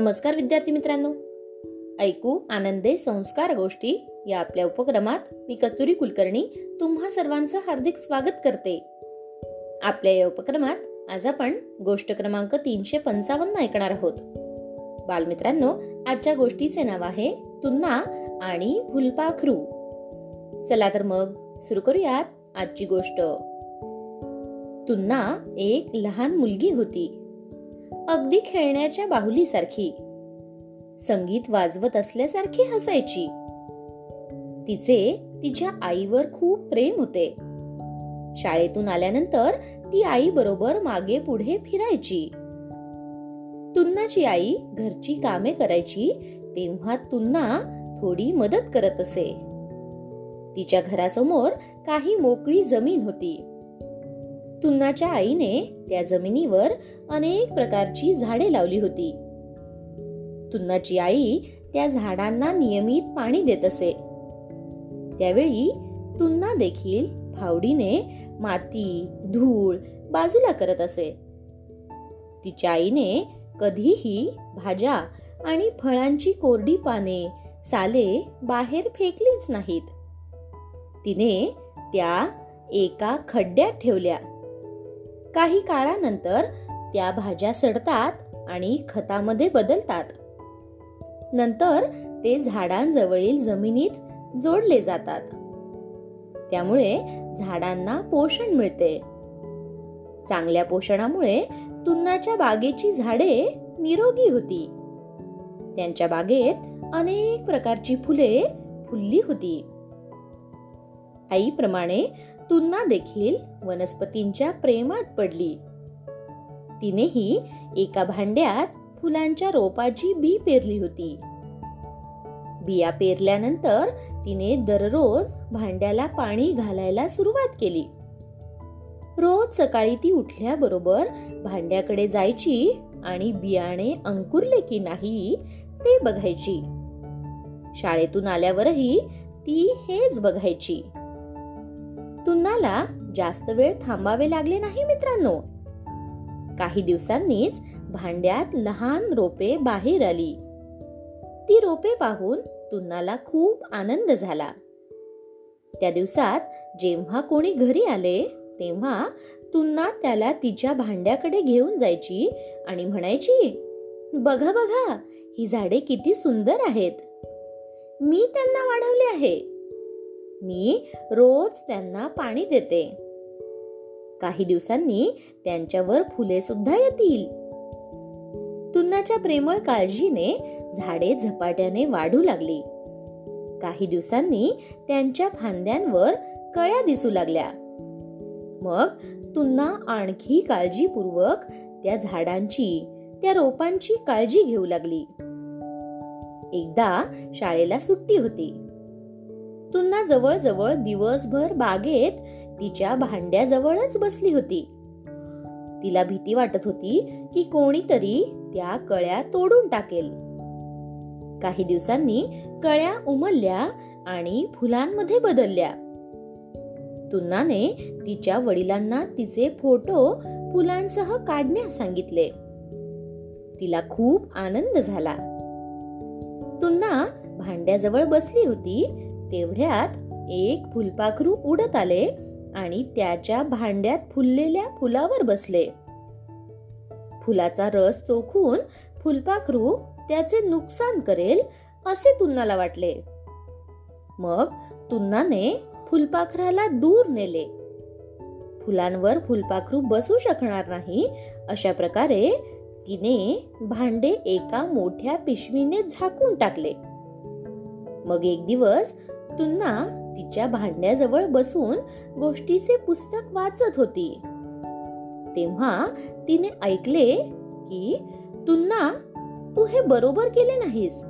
नमस्कार विद्यार्थी मित्रांनो. ऐकू आनंदे संस्कार गोष्टी या आपल्या उपक्रमात मी कस्तुरी कुलकर्णी तुम्हा सर्वांचं हार्दिक स्वागत करते. आपल्या या उपक्रमात आज आपण गोष्ट क्रमांक तीनशे पंचावन्न ऐकणार आहोत. बालमित्रांनो आजच्या गोष्टीचे नाव आहे तुन्ना आणि फुलपाखरू चला तर मग सुरू करूयात आजची गोष्ट. तुन्ना एक लहान मुलगी होती. अगदी खेळण्याच्या बाहुलीसारखी. संगीत वाजवत असल्यासारखी हसायची. तिचे तिच्या आईवर खूप प्रेम होते. शाळेतून आल्यानंतर ती आई बरोबर मागे पुढे फिरायची. तुन्नाची आई घरची कामे करायची तेव्हा तुन्ना थोडी मदत करत असे. तिच्या घरासमोर काही मोकळी जमीन होती. तुन्नाच्या आईने त्या जमिनीवर अनेक प्रकारची झाडे लावली होती. तुन्नाची आई त्या झाडांना नियमित पाणी देत असे. त्यावेळी तुन्ना देखील फावडीने माती धूळ बाजूला करत असे. तिच्या आईने कधीही भाज्या आणि फळांची कोरडी पाने साले बाहेर फेकलीच नाहीत. तिने त्या एका खड्ड्यात ठेवल्या. काही काळानंतर त्या भाज्या सडतात आणि खतामध्ये बदलतात. नंतर ते झाडांजवळील जमिनीत जोडले जातात. त्यामुळे झाडांना पोषण मिळते. चांगल्या पोषणामुळे तुन्नाच्या बागेची झाडे निरोगी होती. त्यांच्या बागेत अनेक प्रकारची फुले फुलली होती. आईप्रमाणे तुन्ना देखील वनस्पतींच्या प्रेमात पडली. तिनेही एका भांड्यात फुलांच्या रोपाची बी पेरली होती. बिया पेरल्यानंतर तिने दररोज भांड्याला पाणी घालायला सुरुवात केली. रोज सकाळी ती उठल्याबरोबर भांड्याकडे जायची आणि बियाणे अंकुरले की नाही ते बघायची. शाळेतून आल्यावरही ती हेच बघायची. तुम्हाला जास्त वेळ थांबावे लागले नाही मित्रांनो. काही दिवसांनीच भांड्यात लहान रोपे बाहेर आली. ती रोपे पाहून तुन्नाला खूप आनंद झाला. त्या दिवसात जेव्हा कोणी घरी आले तेव्हा तुन्ना त्याला तिच्या भांड्याकडे घेऊन जायची आणि म्हणायची बघा बघा ही झाडे किती सुंदर आहेत. मी त्यांना वाढवले आहे. मी रोज त्यांना पाणी देते. काही दिवसांनी त्यांच्यावर फुले सुद्धा येतील. तुन्नाच्या प्रेमळ काळजीने झाडे झपाट्याने वाढू लागली. काही दिवसांनी त्यांच्या फांद्यांवर कळ्या दिसू लागल्या. मग तुन्ना आणखी काळजीपूर्वक त्या झाडांची त्या रोपांची काळजी घेऊ लागली. एकदा शाळेला सुट्टी होती. तुन्ना जवळजवळ दिवसभर बागेत तिच्या भांड्याजवळच बसली होती. तिला भीती वाटत होती की कोणीतरी त्या कळ्या तोडून टाकेल. काही दिवसांनी कळ्या उमलल्या आणि फुलांमध्ये बदलल्या. तुन्नाने तिच्या वडिलांना तिचे फोटो फुलांसह काढण्यास सांगितले. तिला खूप आनंद झाला. तुन्ना भांड्याजवळ बसली होती तेवढ्यात एक फुलपाखरू उडत आले आणि त्याच्या भांड्यात फुललेल्या फुलावर बसले. फुलाचा रस चोखून फुलपाखरू त्याचे नुकसान करेल असे तुन्नाला वाटले. मग तुन्नाने फुलपाखराला दूर नेले. फुलांवर फुलपाखरू बसू शकणार नाही अशा प्रकारे तिने भांडे एका मोठ्या पिशवीने झाकून टाकले. मग एक दिवस पुन्हा तिच्या भांड्याजवळ बसून गोष्टीचे पुस्तक वाचत होती. तेव्हा तिने ऐकले की तुन्ना तू हे बरोबर केले नाहीस.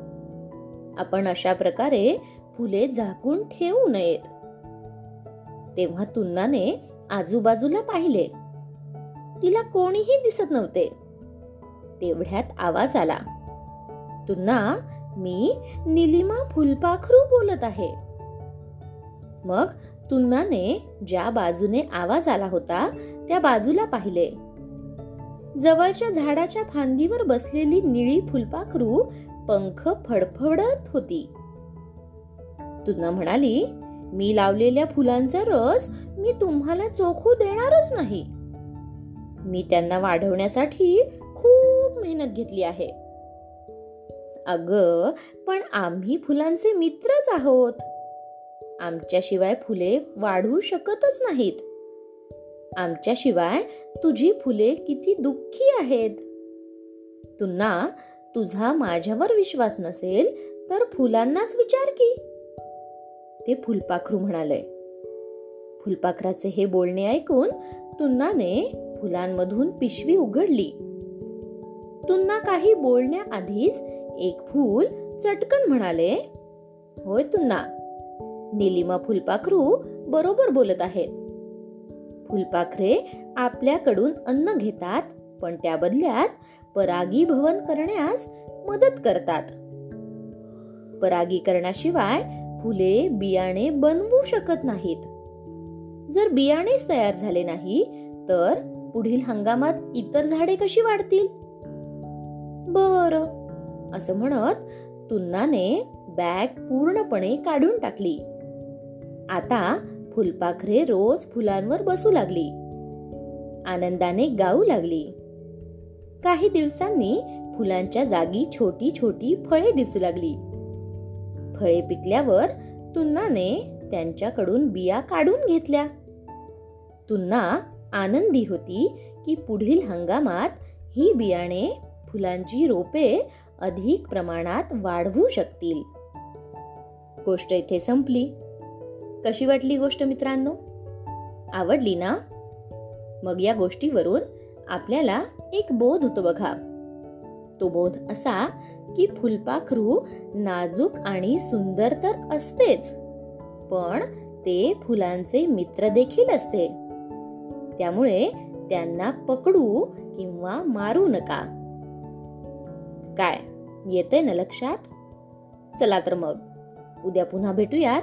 आपण अशा प्रकारे फुले झाकून ठेवू नयेत. तेव्हा तुन्नाने आजूबाजूला पाहिले. तिला कोणीही दिसत नव्हते. तेवढ्यात आवाज आला. तुन्ना मी निलिमा फुलपाखरू बोलत आहे. मग तुन्नाने ज्या बाजूने आवाज आला होता त्या बाजूला पाहिले. जवळच्या झाडाच्या फांदीवर बसलेली निळी फुलपाखरू पंख फडफडत होती. तुन्ना म्हणाली मी लावलेल्या फुलांचा रस मी तुम्हाला चोखू देणारच नाही. मी त्यांना वाढवण्यासाठी खूप मेहनत घेतली आहे. अग पण आम्ही फुलांचे मित्रच आहोत. आमच्याशिवाय फुले वाढू शकतच नाहीत. आमच्याशिवाय तुझी फुले किती दुःखी आहेत. तुन्ना तुझा माझ्यावर विश्वास नसेल तर फुलांनाच विचार की. ते फुलपाखरू म्हणाले. फुलपाखराचे हे बोलणे ऐकून तुन्नाने फुलांमधून पिशवी उघडली. तुन्ना काही बोलण्याआधीच एक फूल चटकन म्हणाले होय तुन्ना निलिमा फुलपाखरू बरोबर बोलत आहेत. फुलपाखरे आपल्याकडून अन्न घेतात पण त्या बदल्यात परागीभवन करण्यास मदत करतात. परागीकरणाशिवाय फुले बियाणे बनवू शकत नाहीत. जर बियाणेच तयार झाले नाही तर पुढील हंगामात इतर झाडे कशी वाढतील? बर असं म्हणत तुन्नाने बॅग पूर्णपणे काढून टाकली. आता फुलपाखरे रोज फुलांवर बसू लागली. आनंदाने गाऊ लागली. काही दिवसांनी फुलांच्या जागी छोटी छोटी फळे दिसू लागली. फळे पिकल्यावर तुन्नाने त्यांच्याकडून बिया काढून घेतल्या. तुन्ना आनंदी होती की पुढील हंगामात ही बियाणे फुलांची रोपे अधिक प्रमाणात वाढवू शकतील. गोष्ट इथे संपली. कशी वाटली गोष्ट मित्रांनो? आवडली ना? मग या गोष्टीवरून आपल्याला एक बोध होतो बघा. तो बोध असा की फुलपाखरू नाजूक आणि सुंदर तर असतेच पण ते फुलांचे मित्र देखील असते. त्यामुळे त्यांना पकडू किंवा मारू नका. काय? येतंय ना लक्षात? चला तर मग. उद्या पुन्हा भेटूयात.